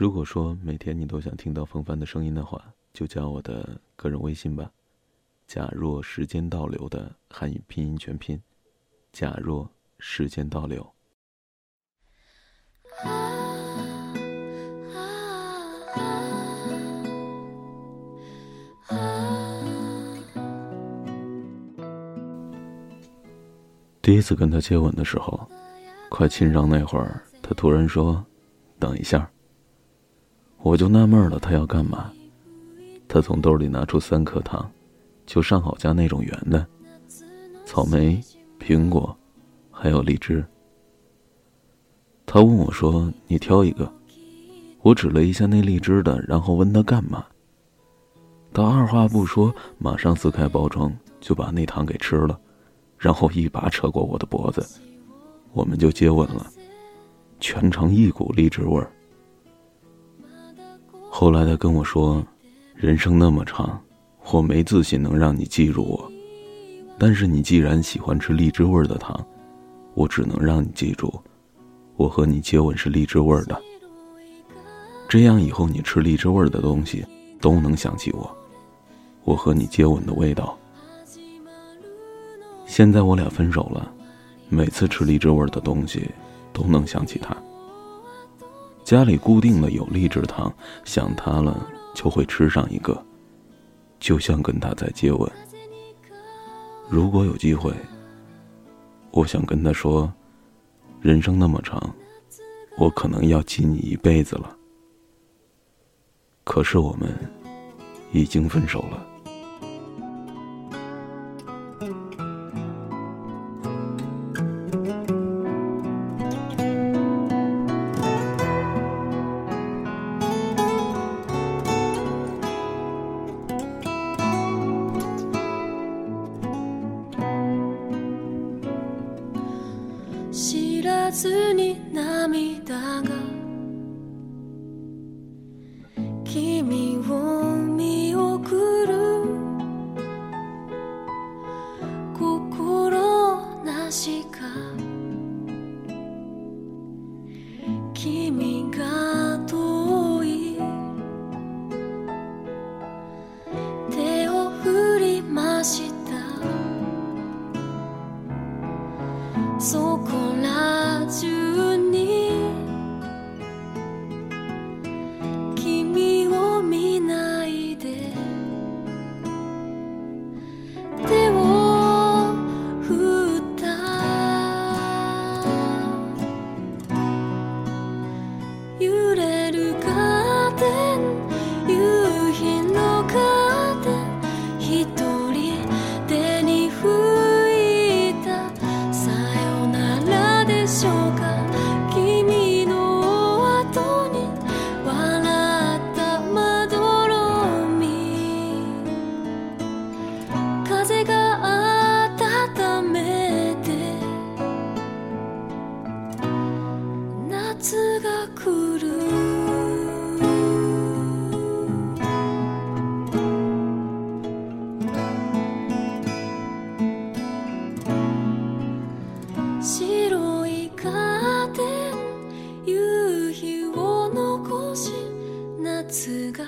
如果说每天你都想听到风帆的声音的话，就加我的个人微信吧。假若时间倒流的汉语拼音全拼，假若时间倒流。第一次跟他接吻的时候，快亲上那会儿，他突然说：“等一下。”我就纳闷了，他要干嘛？他从兜里拿出三颗糖，就上好家那种圆的，草莓、苹果，还有荔枝。他问我说：“你挑一个。”我指了一下那荔枝的，然后问他干嘛。他二话不说，马上撕开包装，就把那糖给吃了，然后一把扯过我的脖子，我们就接吻了，全程一股荔枝味儿。后来他跟我说：“人生那么长，我没自信能让你记住我。但是你既然喜欢吃荔枝味的糖，我只能让你记住，我和你接吻是荔枝味的。这样以后你吃荔枝味的东西都能想起我，我和你接吻的味道。现在我俩分手了，每次吃荔枝味的东西都能想起他。”家里固定了有荔枝糖，想他了就会吃上一个，就像跟他在接吻。如果有机会，我想跟他说，人生那么长，我可能要记你一辈子了。可是我们已经分手了。知らずに涙が。君を見送る。心なしか。君白いカーテン夕日を残し夏が